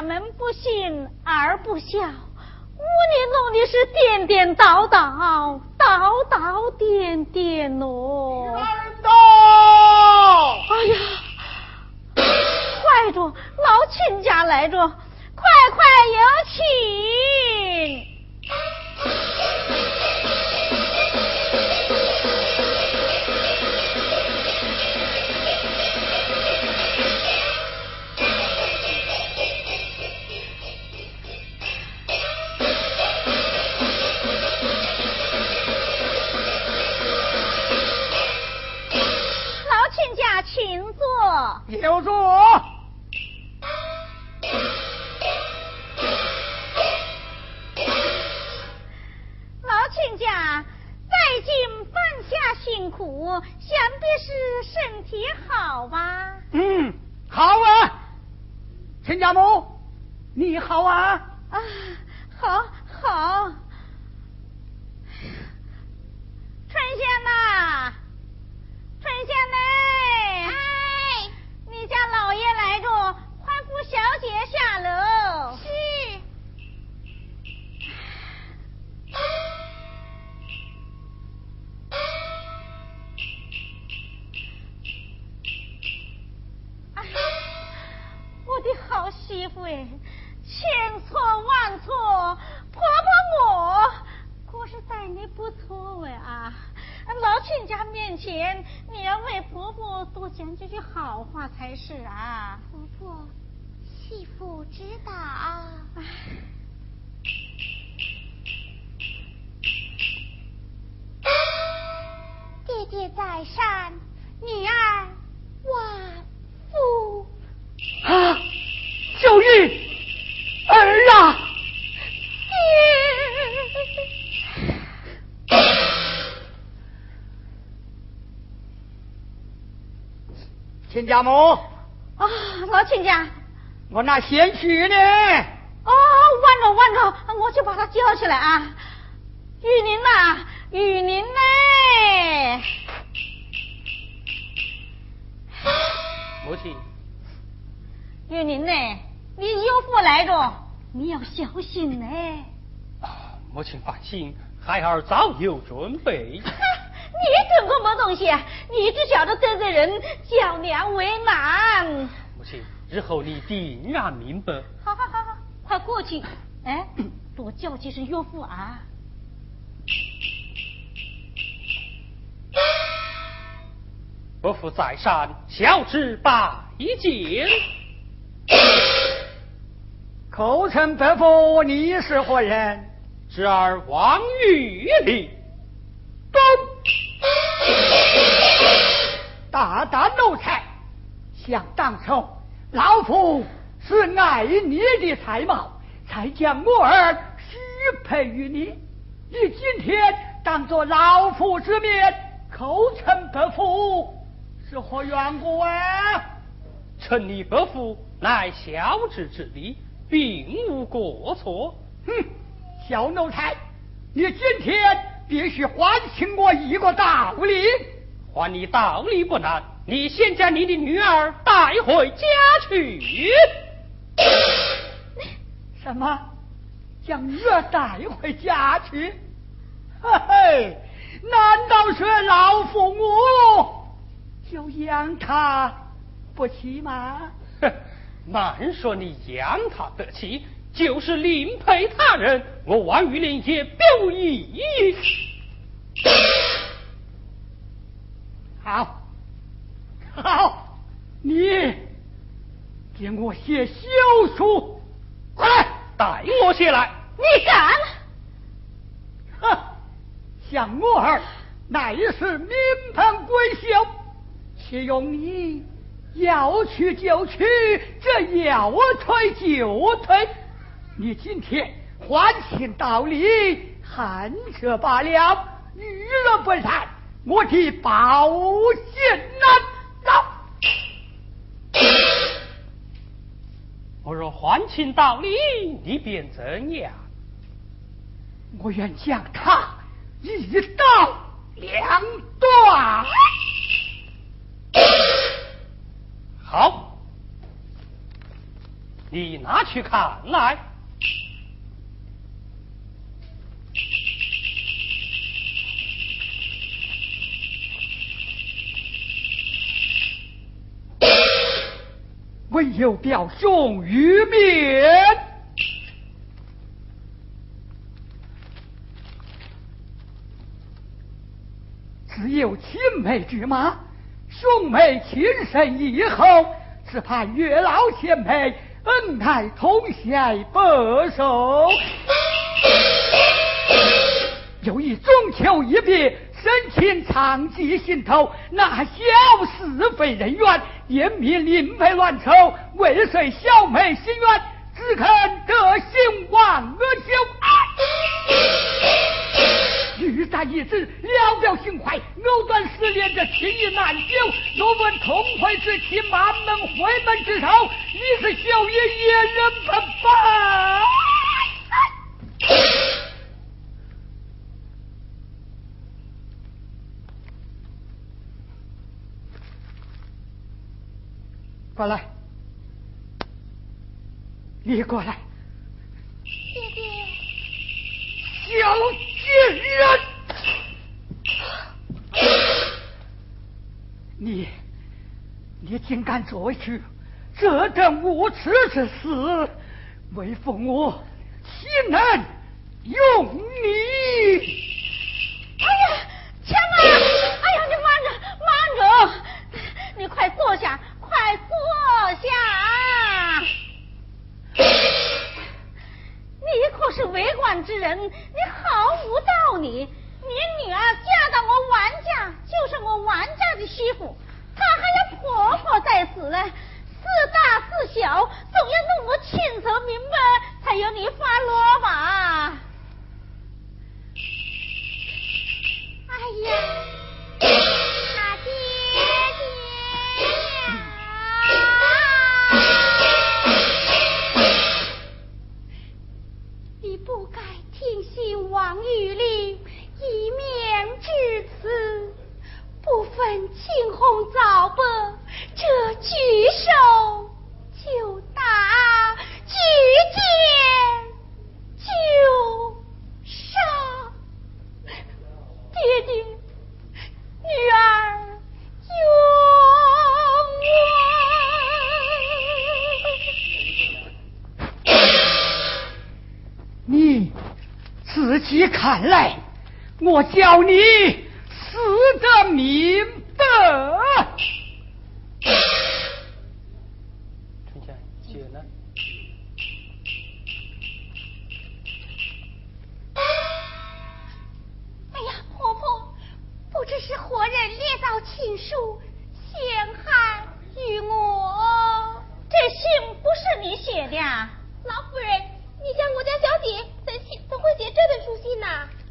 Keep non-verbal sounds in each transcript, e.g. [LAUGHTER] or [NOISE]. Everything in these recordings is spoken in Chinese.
大门不信而不孝，屋里弄的是颠颠倒倒，倒倒颠颠哦。儿到！哎呀，快着，老亲家来着，快快有请。有座。老亲家，在京放下辛苦，想必是身体好吧？嗯，好啊。亲家母，你好啊。啊，好，好。亲家母啊，老亲家，我那贤婿呢？哦，晚着晚着，我去把他叫起来啊！玉林呐，玉林呢？母亲，玉林呢？你有福来着，你要小心呢。啊，母亲放心，孩儿早有准备。[LAUGHS] 你准个么东西？你只晓得得罪人，叫娘为难。母亲，日后你定然明白。好好好好，快过去，哎，多叫几声岳父啊！伯父在上，小侄拜见。口称伯父，你是何人？侄儿王玉林。大胆奴才！想当初，老夫是爱你的才貌，才将我儿许配于你。你今天当着老夫之面口称伯父，是何缘故啊？臣你伯父乃小侄之礼，并无过错。哼，小奴才，你今天。必须还清我一个道理，还你道理不难，你先将你的女儿带回家去。[COUGHS] 什么？将女儿带回家去？嘿嘿，难道是老父母就养他不起吗？哼，难说你养他得起。就是另配他人，我王玉林也不异议。[COUGHS] [COUGHS] 好，好，你给我写休书，快来带我写来。你敢？哼，像我儿乃是名门贵秀，岂用你要去就去，这要退就退。你今天还请道理，含着罢了，遇人不善，我替报信难走。我若还情道理，你便怎样？我愿将他一刀两断。好。你拿去看来。又表兄玉面，只有青梅之马，兄妹情深义厚，只怕月老贤配，恩爱同偕白首。有一中秋一别，深情长记心头，那小是非人愿。严命临陪乱愁，未遂小妹心愿，只肯得心忘恶修。欲战一子，了表心怀，藕断丝连，这情意难休。若问痛快之期，满门回门之仇，你是小爷一人不办。过来，你过来，小贱人，你你竟敢做出这等无耻之事，为父我岂能用你？哎呀，强啊！哎呀，你慢着，慢着，你快坐下。快坐下！你可是为官之人，你毫无道理。你女儿嫁到我王家，就是我王家的媳妇，她还有婆婆在此呢。事大事小，总要弄个清楚明白，才有你发落情书陷害于我？这信不是你写的，老夫人，你想我家小姐怎信？怎会写这等书信呢？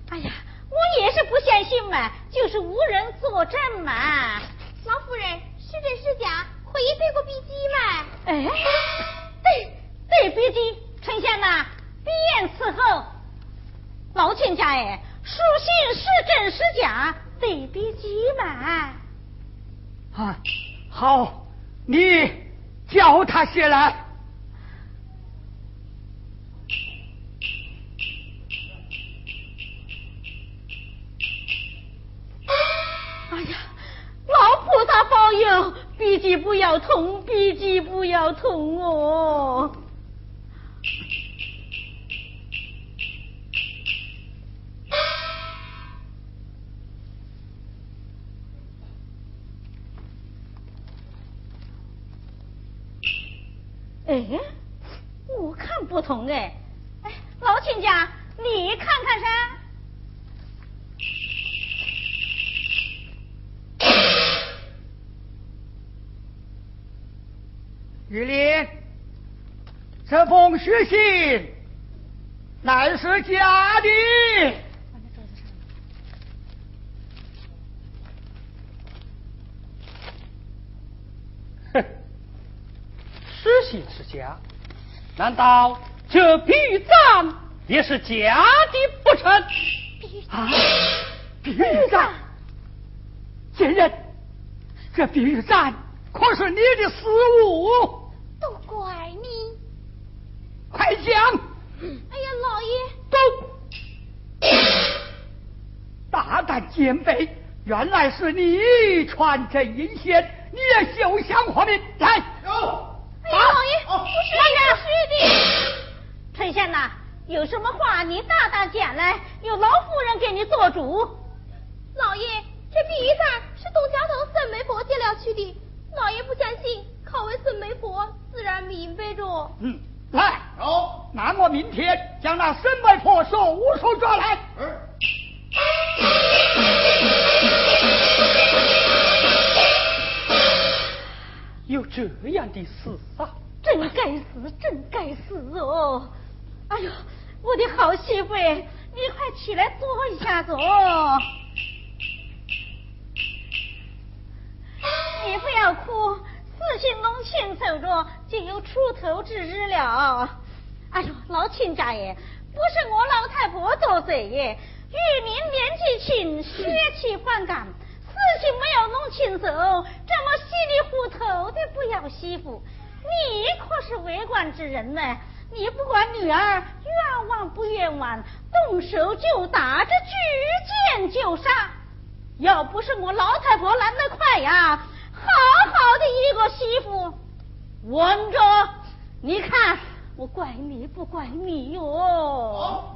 哎呀，我也是不相信嘛，就是无人作证嘛。老夫人，是真是假？可以对过笔迹嘛？哎，对对笔迹，丞相呐，闭眼伺候。老亲家哎，书信是真是假？对笔迹嘛。啊，好，你叫他写来。哎呀，老菩萨保佑笔记不要痛，笔记不要痛哦！哎，我看不同哎，哎，老亲家，你看看噻。玉林，这封书信乃是假的。哼，书信是假，难道这碧玉簪也是假的不成？啊，碧玉簪，贱人，这碧玉簪可是你的私物？都怪你，快讲！哎呀，老爷，都！大胆奸匪，原来是你传真阴险，你也休想活命！来，是的，不是的。丞相呐，有什么话你大胆讲来，有老夫人给你做主。老爷，这碧玉簪是东家头孙媒婆借了去的，老爷不相信，考问孙媒婆，自然明白着。嗯。来，好，那我明天将那孙媒婆手手抓来。有这样的事啊！真该死，真该死哦！哎呦，我的好媳妇，你快起来坐一下子哦！你不要哭。事情弄清楚着，就有出头之日了。哎呦，老亲家爷，不是我老太婆作祟耶，与民年纪轻，血气方刚，事情没有弄清楚，这么稀里糊涂的不要媳妇，你可是为官之人呢，你不管女儿冤枉不冤枉，动手就打，这举剑就杀，要不是我老太婆来得快呀！好好的一个媳妇，闻着，你看我怪你不怪你哟？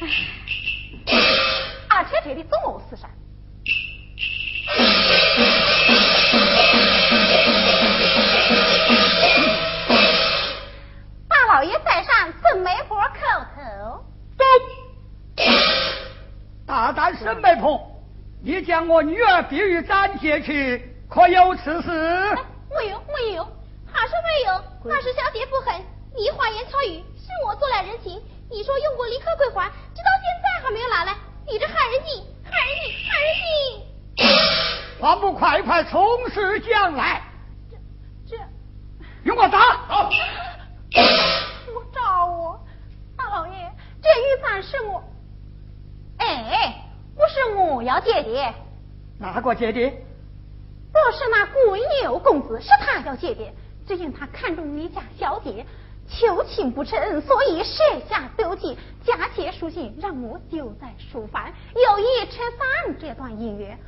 二将我女儿碧玉斩借去。可有此事？没有，没有，还是没有。那是小姐不狠你花言巧语，是我做了人情。你说用过李克桂花，直到现在还没有拿来，你这害人精，害人精，害人精！还不快快从实讲来？这这，用我打！好，[LAUGHS] 我找我大老爷，这玉簪是我，哎，不是我要借的，哪个借的？若是那滚牛公子是他要借的，只因他看中你家小姐，求情不成，所以设下斗计，假借书信让我丢在书房，有意拆散这段姻缘。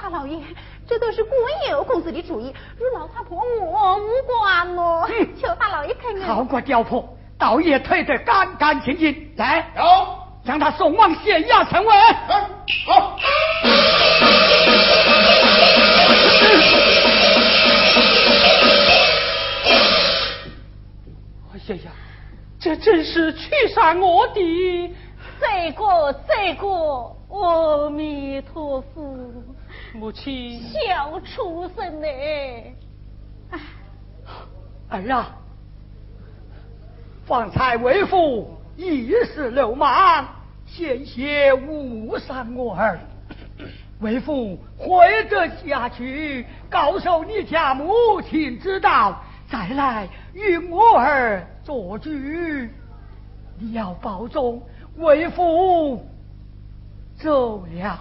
大老爷，这都是滚牛公子的主意，如老太婆我无关哦。求大老爷开恩。好个刁婆，倒也退得干干净净。来，好，将他送往县衙审问。好。爷爷，这真是驱杀我的罪过，罪过！阿弥陀佛，母亲，小畜生呢？儿啊，方才为父一时流氓，险些误伤我儿。[CLEARS THROAT] 为父回得下去，告诉你家母亲知道，再来与我儿。做主，你要保重。为父走了。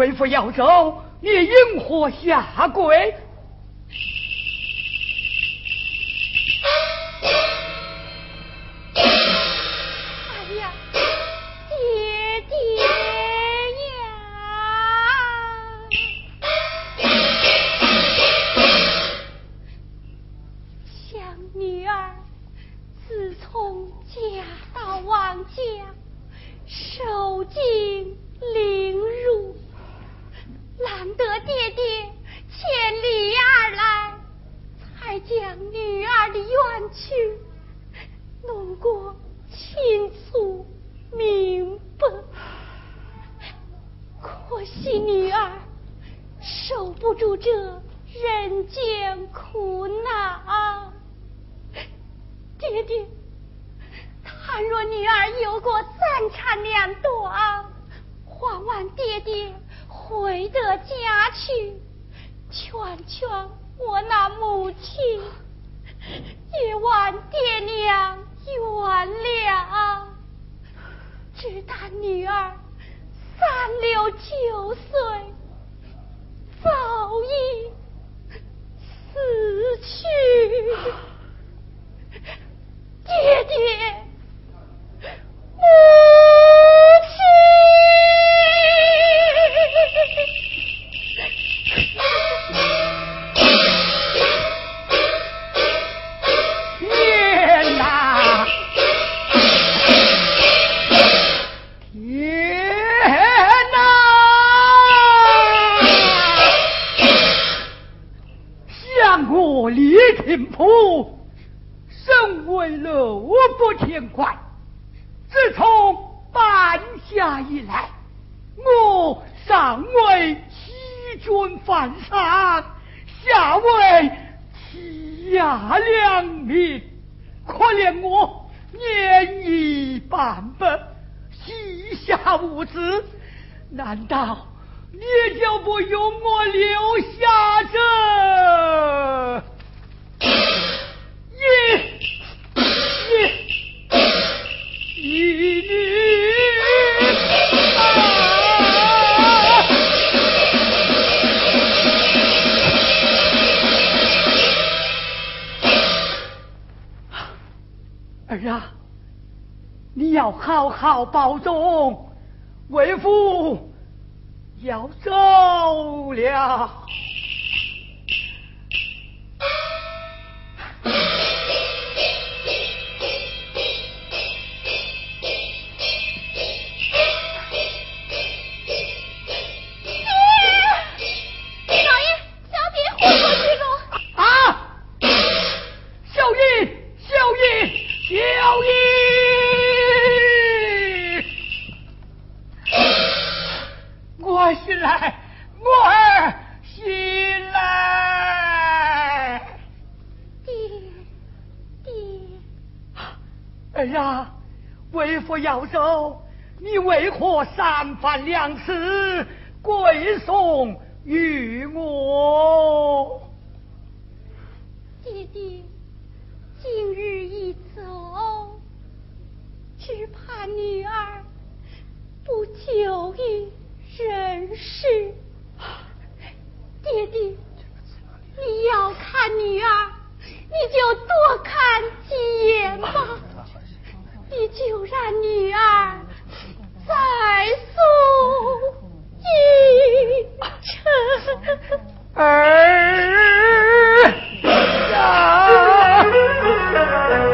为父要走，你应何下跪。妻女啊，儿啊，你要好好保重，为父要走了。两次跪送于我？爹爹，今日一走，只怕女儿不久于人世。爹爹，你要看女儿，你就多看几眼吧。你就让女儿再送一程。儿呀，[LAUGHS]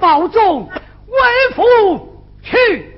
保重，为父去。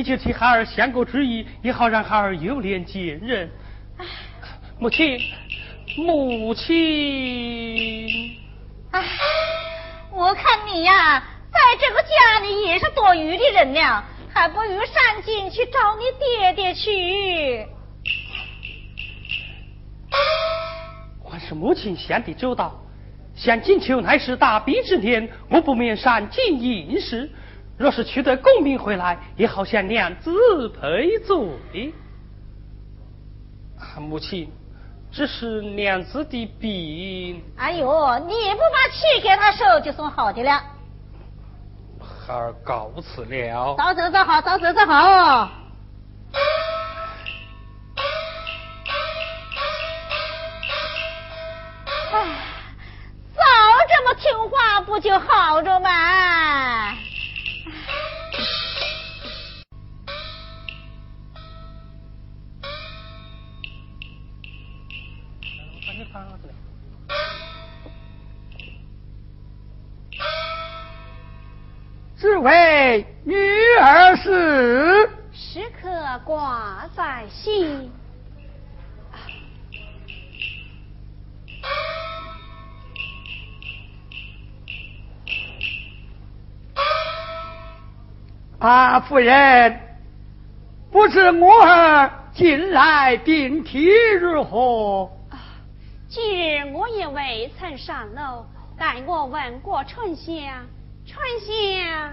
你就替孩儿相个主意，也好让孩儿有脸见人。母亲，母亲。哎，我看你呀，在这个家里也是多余的人了，还不如上京去找你爹爹去。还是母亲想的周到，像锦秋乃是大比之年，我不免上京应试。若是取得功名回来，也好向娘子赔罪。母亲，这是娘子的病。哎呦，你不把气给他受，就算好的了。孩儿告辞了。早走早好，早走早好。听话不就好着吗？为女儿事，时刻挂在心。啊，夫人，不知我儿近来病体如何？今日我也未曾上楼，待我问过春香。春香，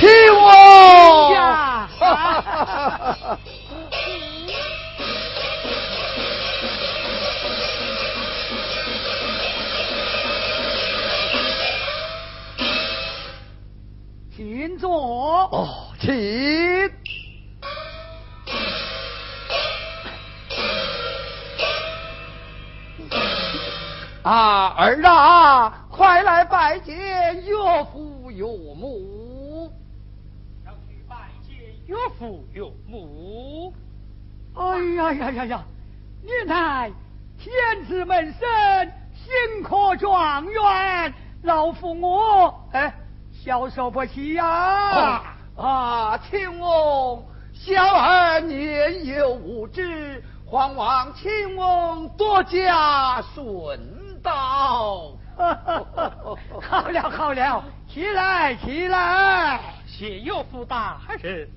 请我。请坐。哦，请。啊，儿啊，快来拜见岳父岳母。要去拜见岳父有母。哎呀呀呀呀！你乃天子门生，新科状元，老父我哎，消受不起呀！啊，亲翁，小儿年幼无知，还望亲翁多加顺。道，[LAUGHS] 好了好了，起来起来，谢岳父大人。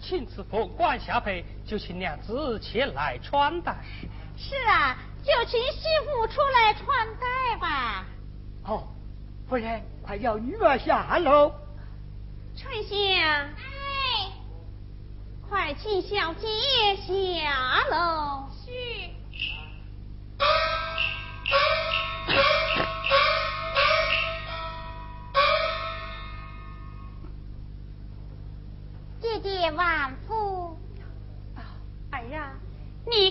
请赐凤冠下陪，就请娘子前来穿戴。是啊，就请媳妇出来穿戴吧。哦，夫人，快叫女儿下楼。春香。哎快请小姐下楼。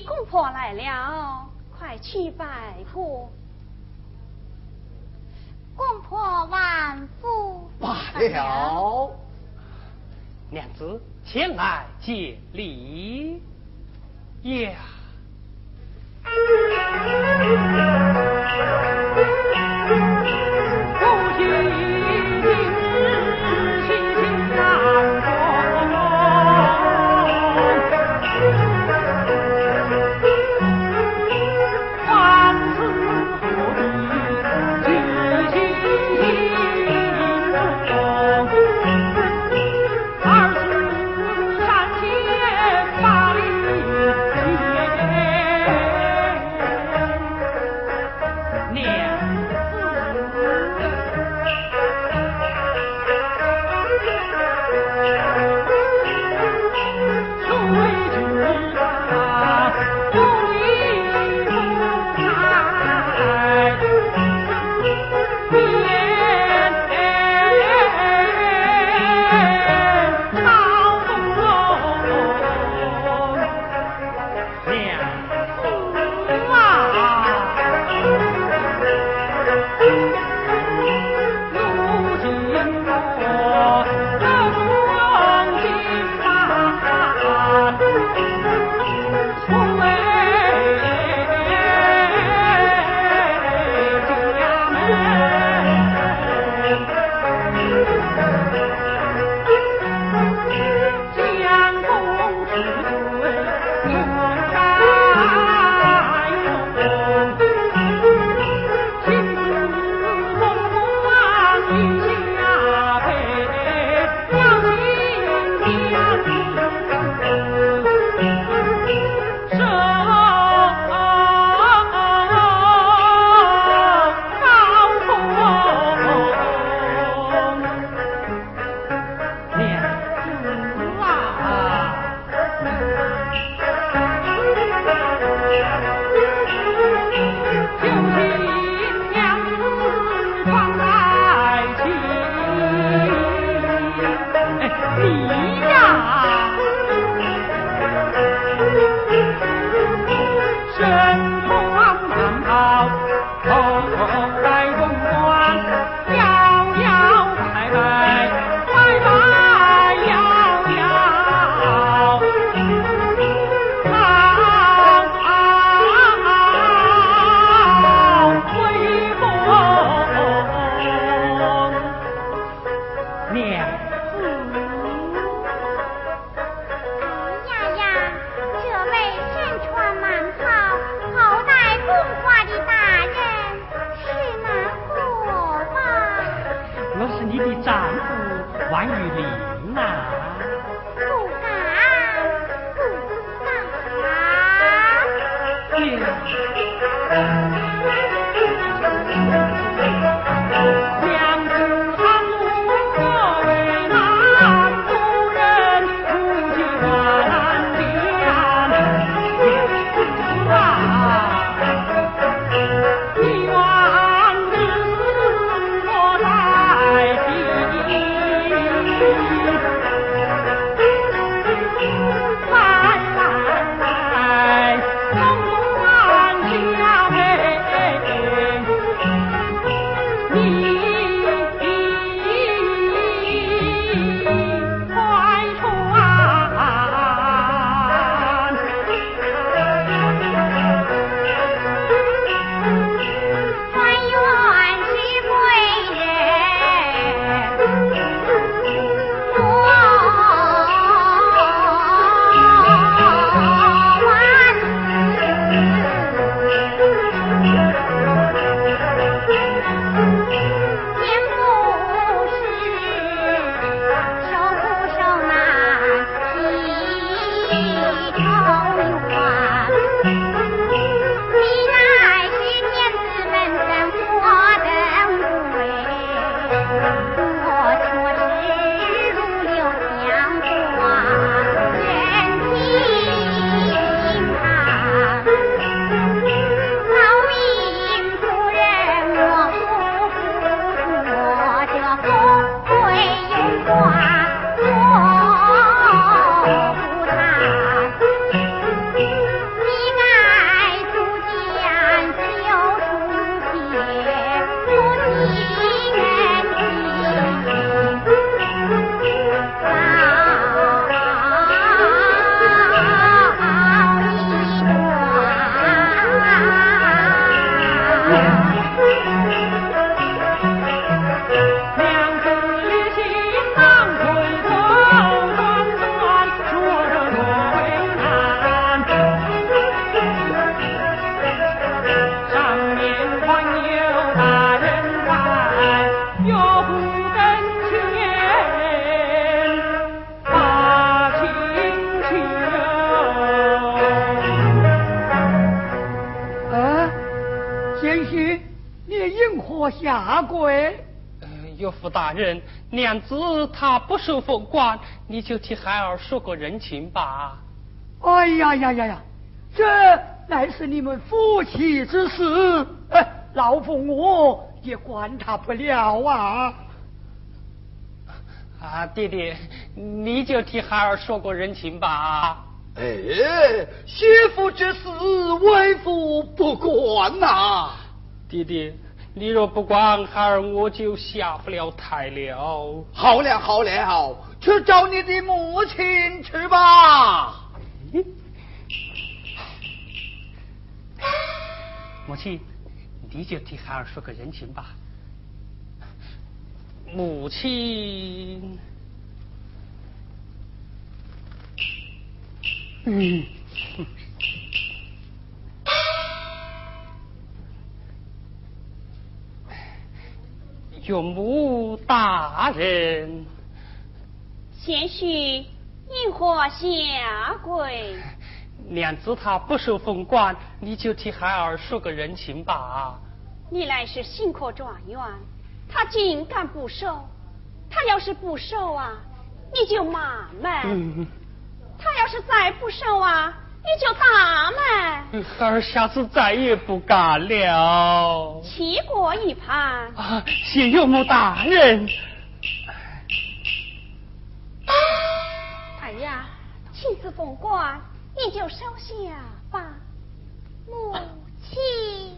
你姑婆来了，快去拜佛。公婆万福。罢了。娘子。前来接礼呀！你的丈夫王玉林呐，不敢不敢啊！娘子她不受封官，你就替孩儿说个人情吧。哎呀呀呀呀，这乃是你们夫妻之事，哎老夫我也管他不了啊。啊，弟弟，你就替孩儿说个人情吧。哎，媳妇之事为父不管呐。弟弟。你若不管孩儿，我就下不了台了。好了好了，去找你的母亲去吧。母亲，你就替孩儿说个人情吧。母亲，嗯。岳母大人，贤婿因何下跪？娘子她不受封管，你就替孩儿说个人情吧。你乃是新科状元，他竟敢不收？他要是不收啊，你就骂门；他要是再不收啊。你就打嘛！孩儿下次再也不敢了。弃过一盘。啊，谢岳母大人。哎呀，亲自奉官，你就收下吧，母亲。